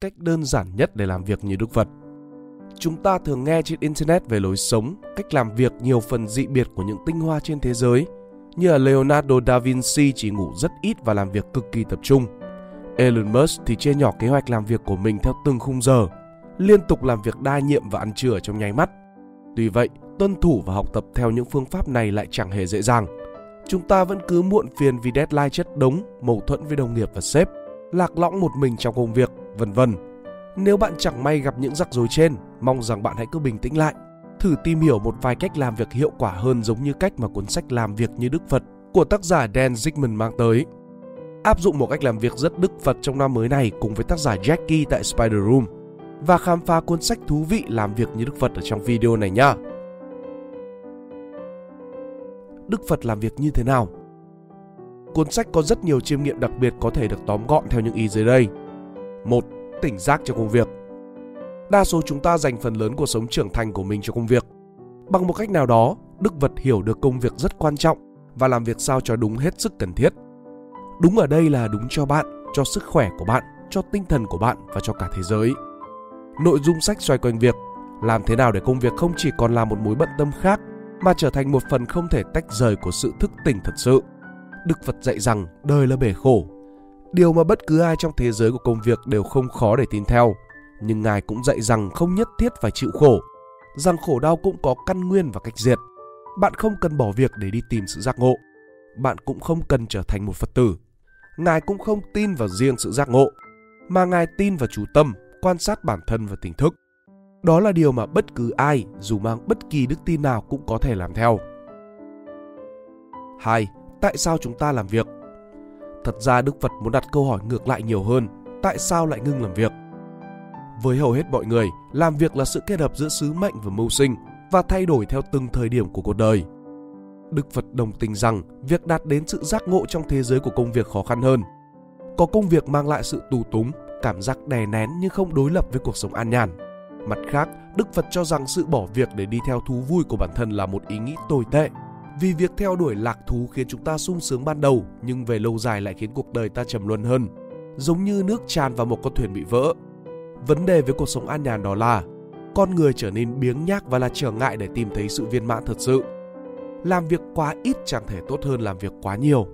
cách đơn giản nhất để làm việc như Đức Phật. Chúng ta thường nghe trên Internet về lối sống, cách làm việc nhiều phần dị biệt của những tinh hoa trên thế giới, như là Leonardo da Vinci chỉ ngủ rất ít và làm việc cực kỳ tập trung. Elon Musk thì chia nhỏ kế hoạch làm việc của mình theo từng khung giờ, liên tục làm việc đa nhiệm và ăn trưa trong nháy mắt. Tuy vậy, tuân thủ và học tập theo những phương pháp này lại chẳng hề dễ dàng. Chúng ta vẫn cứ muộn phiền vì deadline chất đống, mâu thuẫn với đồng nghiệp và sếp, lạc lõng một mình trong công việc, vân vân. Nếu bạn chẳng may gặp những rắc rối trên, mong rằng bạn hãy cứ bình tĩnh lại, thử tìm hiểu một vài cách làm việc hiệu quả hơn giống như cách mà cuốn sách Làm việc như Đức Phật của tác giả Dan Zigman mang tới. Áp dụng một cách làm việc rất Đức Phật trong năm mới này cùng với tác giả Jackie tại Spider Room và khám phá cuốn sách thú vị Làm việc như Đức Phật ở trong video này nhé. Đức Phật làm việc như thế nào? Cuốn sách có rất nhiều chiêm nghiệm đặc biệt có thể được tóm gọn theo những ý dưới đây. 1. Tỉnh giác cho công việc. Đa số chúng ta dành phần lớn cuộc sống trưởng thành của mình cho công việc. Bằng một cách nào đó, Đức vật hiểu được công việc rất quan trọng và làm việc sao cho đúng hết sức cần thiết. Đúng ở đây là đúng cho bạn, cho sức khỏe của bạn, cho tinh thần của bạn và cho cả thế giới. Nội dung sách xoay quanh việc làm thế nào để công việc không chỉ còn là một mối bận tâm khác mà trở thành một phần không thể tách rời của sự thức tỉnh thật sự. Đức Phật dạy rằng đời là bể khổ. Điều mà bất cứ ai trong thế giới của công việc đều không khó để tin theo. Nhưng Ngài cũng dạy rằng không nhất thiết phải chịu khổ, rằng khổ đau cũng có căn nguyên và cách diệt. Bạn không cần bỏ việc để đi tìm sự giác ngộ. Bạn cũng không cần trở thành một Phật tử. Ngài cũng không tin vào riêng sự giác ngộ, mà Ngài tin vào chú tâm, quan sát bản thân và tỉnh thức. Đó là điều mà bất cứ ai, dù mang bất kỳ đức tin nào cũng có thể làm theo. 2. Tại sao chúng ta làm việc? Thật ra Đức Phật muốn đặt câu hỏi ngược lại nhiều hơn, tại sao lại ngưng làm việc? Với hầu hết mọi người, làm việc là sự kết hợp giữa sứ mệnh và mưu sinh và thay đổi theo từng thời điểm của cuộc đời. Đức Phật đồng tình rằng việc đạt đến sự giác ngộ trong thế giới của công việc khó khăn hơn. Có công việc mang lại sự tù túng, cảm giác đè nén nhưng không đối lập với cuộc sống an nhàn. Mặt khác, Đức Phật cho rằng sự bỏ việc để đi theo thú vui của bản thân là một ý nghĩ tồi tệ. Vì việc theo đuổi lạc thú khiến chúng ta sung sướng ban đầu nhưng về lâu dài lại khiến cuộc đời ta trầm luân hơn. Giống như nước tràn vào một con thuyền bị vỡ. Vấn đề với cuộc sống an nhàn đó là con người trở nên biếng nhác và là trở ngại để tìm thấy sự viên mãn thật sự. Làm việc quá ít chẳng thể tốt hơn làm việc quá nhiều.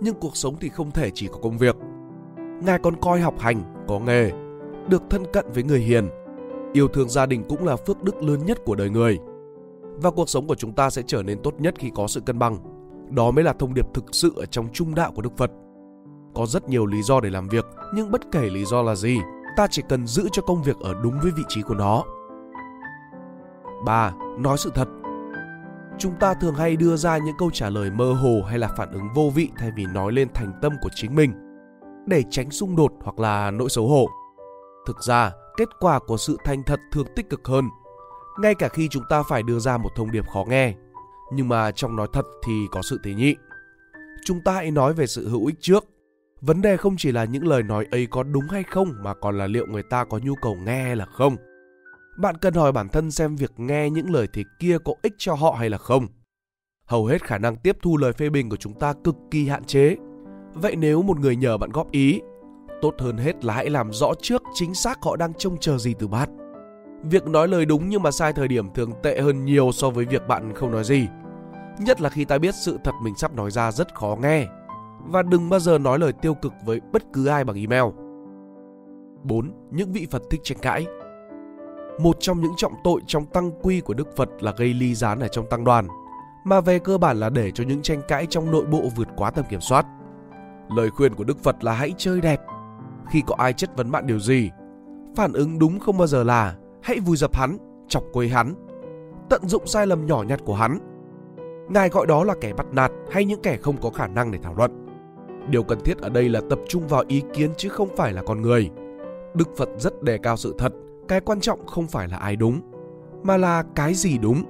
Nhưng cuộc sống thì không thể chỉ có công việc. Ngài còn coi học hành, có nghề, được thân cận với người hiền, Yêu thương gia đình cũng là phước đức lớn nhất của đời người. Và cuộc sống của chúng ta sẽ trở nên tốt nhất khi có sự cân bằng. Đó mới là thông điệp thực sự ở trong trung đạo của Đức Phật. Có rất nhiều lý do để làm việc, nhưng bất kể lý do là gì, ta chỉ cần giữ cho công việc ở đúng với vị trí của nó. 3. Nói sự thật Chúng ta thường hay đưa ra những câu trả lời mơ hồ hay là phản ứng vô vị thay vì nói lên thành tâm của chính mình để tránh xung đột hoặc là nỗi xấu hổ. Thực ra, kết quả của sự thành thật thường tích cực hơn, ngay cả khi chúng ta phải đưa ra một thông điệp khó nghe. Nhưng mà trong nói thật thì có sự tế nhị. Chúng ta hãy nói về sự hữu ích trước. Vấn đề không chỉ là những lời nói ấy có đúng hay không, mà còn là liệu người ta có nhu cầu nghe hay là không. Bạn cần hỏi bản thân xem việc nghe những lời thế kia có ích cho họ hay là không. Hầu hết khả năng tiếp thu lời phê bình của chúng ta cực kỳ hạn chế. Vậy nếu một người nhờ bạn góp ý, Tốt hơn hết là hãy làm rõ trước chính xác họ đang trông chờ gì từ bạn. Việc nói lời đúng nhưng mà sai thời điểm thường tệ hơn nhiều so với việc bạn không nói gì. Nhất là khi ta biết sự thật mình sắp nói ra rất khó nghe. Và đừng bao giờ nói lời tiêu cực với bất cứ ai bằng email. 4. Những vị Phật thích tranh cãi Một trong những trọng tội trong tăng quy của Đức Phật là gây ly gián ở trong tăng đoàn, mà về cơ bản là để cho những tranh cãi trong nội bộ vượt quá tầm kiểm soát. Lời khuyên của Đức Phật là hãy chơi đẹp, khi có ai chất vấn bạn điều gì. Phản ứng đúng không bao giờ là hãy vùi dập hắn, chọc quấy hắn, tận dụng sai lầm nhỏ nhặt của hắn. Ngài gọi đó là kẻ bắt nạt hay những kẻ không có khả năng để thảo luận. Điều cần thiết ở đây là tập trung vào ý kiến chứ không phải là con người. Đức Phật rất đề cao sự thật, cái quan trọng không phải là ai đúng, mà là cái gì đúng.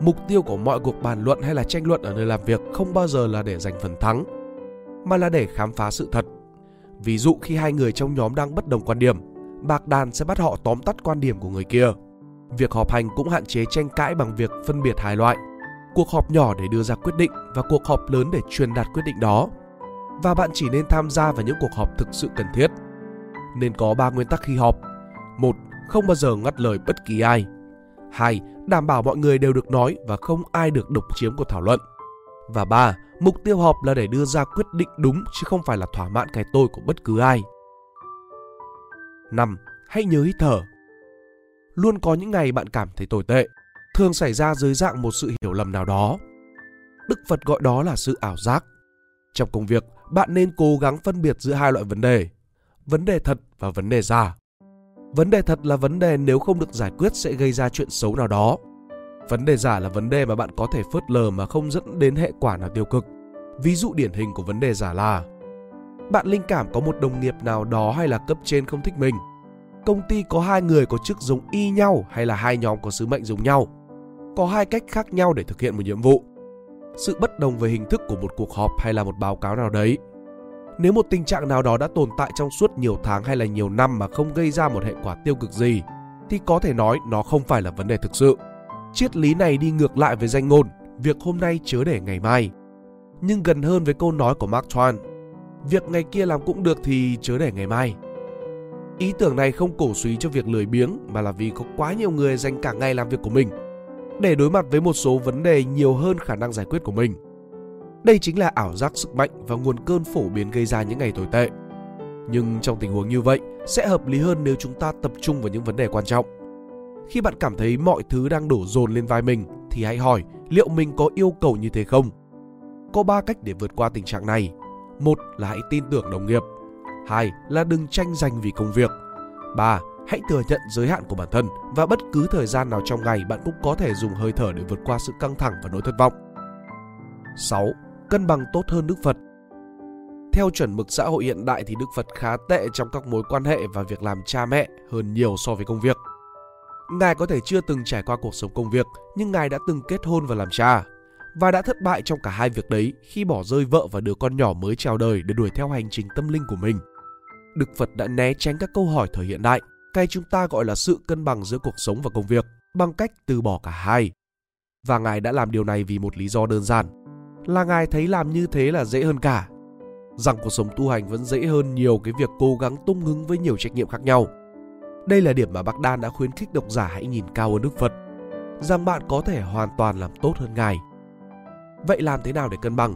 Mục tiêu của mọi cuộc bàn luận hay là tranh luận ở nơi làm việc không bao giờ là để giành phần thắng, mà là để khám phá sự thật Ví dụ khi hai người trong nhóm đang bất đồng quan điểm, bạc đàn sẽ bắt họ tóm tắt quan điểm của người kia. Việc họp hành cũng hạn chế tranh cãi bằng việc phân biệt hai loại. Cuộc họp nhỏ để đưa ra quyết định và cuộc họp lớn để truyền đạt quyết định đó. Và bạn chỉ nên tham gia vào những cuộc họp thực sự cần thiết. nên có ba nguyên tắc khi họp. Một, không bao giờ ngắt lời bất kỳ ai. Hai, đảm bảo mọi người đều được nói và không ai được độc chiếm cuộc thảo luận. Và ba, mục tiêu họp là để đưa ra quyết định đúng chứ không phải là thỏa mãn cái tôi của bất cứ ai. 5. Hãy nhớ hít thở. Luôn có những ngày bạn cảm thấy tồi tệ, thường xảy ra dưới dạng một sự hiểu lầm nào đó. Đức Phật gọi đó là sự ảo giác. Trong công việc, bạn nên cố gắng phân biệt giữa hai loại vấn đề, vấn đề thật và vấn đề giả. Vấn đề thật là vấn đề nếu không được giải quyết sẽ gây ra chuyện xấu nào đó. Vấn đề giả là vấn đề mà bạn có thể phớt lờ mà không dẫn đến hệ quả nào tiêu cực. Ví dụ điển hình của vấn đề giả là bạn linh cảm có một đồng nghiệp nào đó hay là cấp trên không thích mình. Công ty có hai người có chức giống y nhau hay là hai nhóm có sứ mệnh giống nhau. Có hai cách khác nhau để thực hiện một nhiệm vụ. Sự bất đồng về hình thức của một cuộc họp hay là một báo cáo nào đấy. Nếu một tình trạng nào đó đã tồn tại trong suốt nhiều tháng hay là nhiều năm mà không gây ra một hệ quả tiêu cực gì, thì có thể nói nó không phải là vấn đề thực sự. Triết lý này đi ngược lại với danh ngôn, việc hôm nay chớ để ngày mai. Nhưng gần hơn với câu nói của Mark Twain, việc ngày kia làm cũng được thì chớ để ngày mai. Ý tưởng này không cổ suý cho việc lười biếng mà là vì có quá nhiều người dành cả ngày làm việc của mình để đối mặt với một số vấn đề nhiều hơn khả năng giải quyết của mình. Đây chính là ảo giác sức mạnh và nguồn cơn phổ biến gây ra những ngày tồi tệ. Nhưng trong tình huống như vậy, sẽ hợp lý hơn nếu chúng ta tập trung vào những vấn đề quan trọng. Khi bạn cảm thấy mọi thứ đang đổ dồn lên vai mình thì hãy hỏi liệu mình có yêu cầu như thế không. Có 3 cách để vượt qua tình trạng này. Một là hãy tin tưởng đồng nghiệp. Hai là đừng tranh giành vì công việc. Ba, hãy thừa nhận giới hạn của bản thân và bất cứ thời gian nào trong ngày bạn cũng có thể dùng hơi thở để vượt qua sự căng thẳng và nỗi thất vọng. 6. Cân bằng tốt hơn Đức Phật theo chuẩn mực xã hội hiện đại thì Đức Phật khá tệ trong các mối quan hệ và việc làm cha mẹ hơn nhiều so với công việc. Ngài có thể chưa từng trải qua cuộc sống công việc, nhưng Ngài đã từng kết hôn và làm cha. Và đã thất bại trong cả hai việc đấy khi bỏ rơi vợ và đứa con nhỏ mới chào đời để đuổi theo hành trình tâm linh của mình. Đức Phật đã né tránh các câu hỏi thời hiện đại, cái chúng ta gọi là sự cân bằng giữa cuộc sống và công việc, bằng cách từ bỏ cả hai. Và Ngài đã làm điều này vì một lý do đơn giản, là Ngài thấy làm như thế là dễ hơn cả. Rằng cuộc sống tu hành vẫn dễ hơn nhiều cái việc cố gắng tung hứng với nhiều trách nhiệm khác nhau đây là điểm mà Bác Đan đã khuyến khích độc giả hãy nhìn cao hơn Đức Phật, rằng bạn có thể hoàn toàn làm tốt hơn Ngài. Vậy làm thế nào để cân bằng?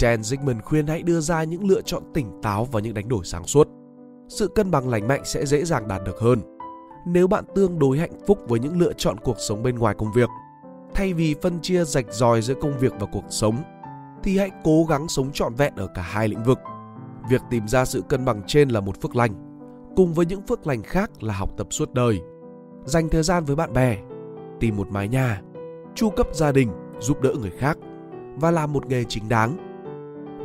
Dan Zigman khuyên hãy đưa ra những lựa chọn tỉnh táo và những đánh đổi sáng suốt. Sự cân bằng lành mạnh sẽ dễ dàng đạt được hơn. Nếu bạn tương đối hạnh phúc với những lựa chọn cuộc sống bên ngoài công việc, thay vì phân chia rạch ròi giữa công việc và cuộc sống, thì hãy cố gắng sống trọn vẹn ở cả hai lĩnh vực. Việc tìm ra sự cân bằng trên là một phước lành, cùng với những phước lành khác là học tập suốt đời dành thời gian với bạn bè tìm một mái nhà chu cấp gia đình giúp đỡ người khác và làm một nghề chính đáng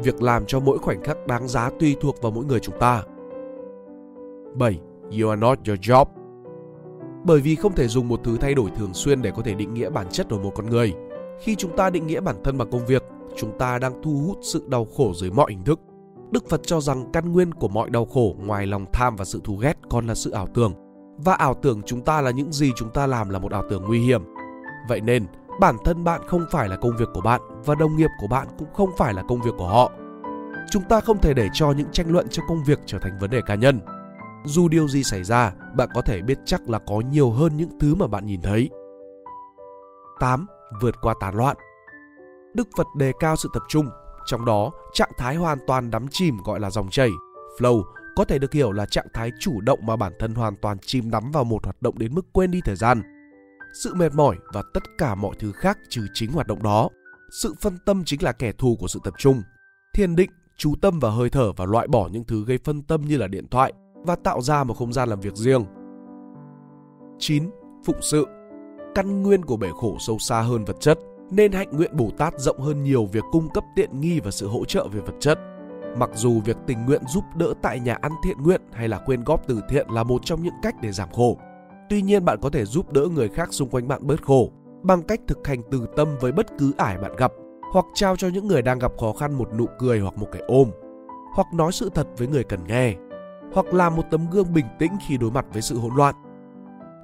việc làm cho mỗi khoảnh khắc đáng giá tùy thuộc vào mỗi người chúng ta 7. You are not your job bởi vì không thể dùng một thứ thay đổi thường xuyên để có thể định nghĩa bản chất của một con người. Khi chúng ta định nghĩa bản thân bằng công việc, chúng ta đang thu hút sự đau khổ dưới mọi hình thức. Đức Phật cho rằng căn nguyên của mọi đau khổ ngoài lòng tham và sự thù ghét còn là sự ảo tưởng. Và ảo tưởng chúng ta là những gì chúng ta làm là một ảo tưởng nguy hiểm. Vậy nên, bản thân bạn không phải là công việc của bạn và đồng nghiệp của bạn cũng không phải là công việc của họ. Chúng ta không thể để cho những tranh luận trong công việc trở thành vấn đề cá nhân. Dù điều gì xảy ra, bạn có thể biết chắc là có nhiều hơn những thứ mà bạn nhìn thấy. 8. Vượt qua tán loạn Đức Phật đề cao sự tập trung trong đó, trạng thái hoàn toàn đắm chìm gọi là dòng chảy, flow, có thể được hiểu là trạng thái chủ động mà bản thân hoàn toàn chìm đắm vào một hoạt động đến mức quên đi thời gian. Sự mệt mỏi và tất cả mọi thứ khác trừ chính hoạt động đó. Sự phân tâm chính là kẻ thù của sự tập trung. Thiền định, chú tâm vào hơi thở và loại bỏ những thứ gây phân tâm như là điện thoại và tạo ra một không gian làm việc riêng. 9. Phụng sự Căn nguyên của bể khổ sâu xa hơn vật chất nên hạnh nguyện Bồ Tát rộng hơn nhiều việc cung cấp tiện nghi và sự hỗ trợ về vật chất. Mặc dù việc tình nguyện giúp đỡ tại nhà ăn thiện nguyện hay là quyên góp từ thiện là một trong những cách để giảm khổ. Tuy nhiên bạn có thể giúp đỡ người khác xung quanh bạn bớt khổ bằng cách thực hành từ tâm với bất cứ ải bạn gặp, hoặc trao cho những người đang gặp khó khăn một nụ cười hoặc một cái ôm, hoặc nói sự thật với người cần nghe, hoặc làm một tấm gương bình tĩnh khi đối mặt với sự hỗn loạn.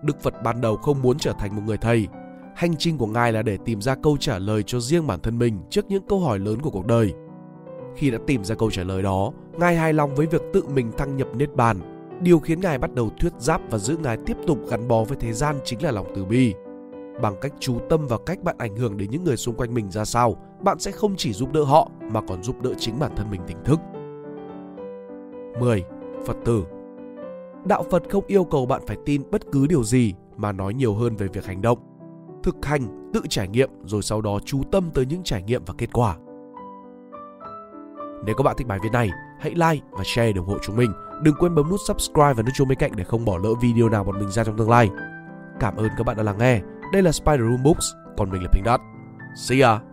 Đức Phật ban đầu không muốn trở thành một người thầy. Hành trình của ngài là để tìm ra câu trả lời cho riêng bản thân mình trước những câu hỏi lớn của cuộc đời. Khi đã tìm ra câu trả lời đó, ngài hài lòng với việc tự mình thăng nhập niết bàn. Điều khiến Ngài bắt đầu thuyết giáp và giữ Ngài tiếp tục gắn bó với thế gian chính là lòng từ bi. Bằng cách chú tâm vào cách bạn ảnh hưởng đến những người xung quanh mình ra sao, bạn sẽ không chỉ giúp đỡ họ mà còn giúp đỡ chính bản thân mình tỉnh thức. 10. Phật tử Đạo Phật không yêu cầu bạn phải tin bất cứ điều gì mà nói nhiều hơn về việc hành động. Thực hành, tự trải nghiệm rồi sau đó chú tâm tới những trải nghiệm và kết quả. Nếu các bạn thích bài viết này, hãy like và share để ủng hộ chúng mình. Đừng quên bấm nút subscribe và nút chuông bên cạnh để không bỏ lỡ video nào bọn mình ra trong tương lai. Cảm ơn các bạn đã lắng nghe. Đây là Spider Room Books, còn mình là Pink Dot. See ya!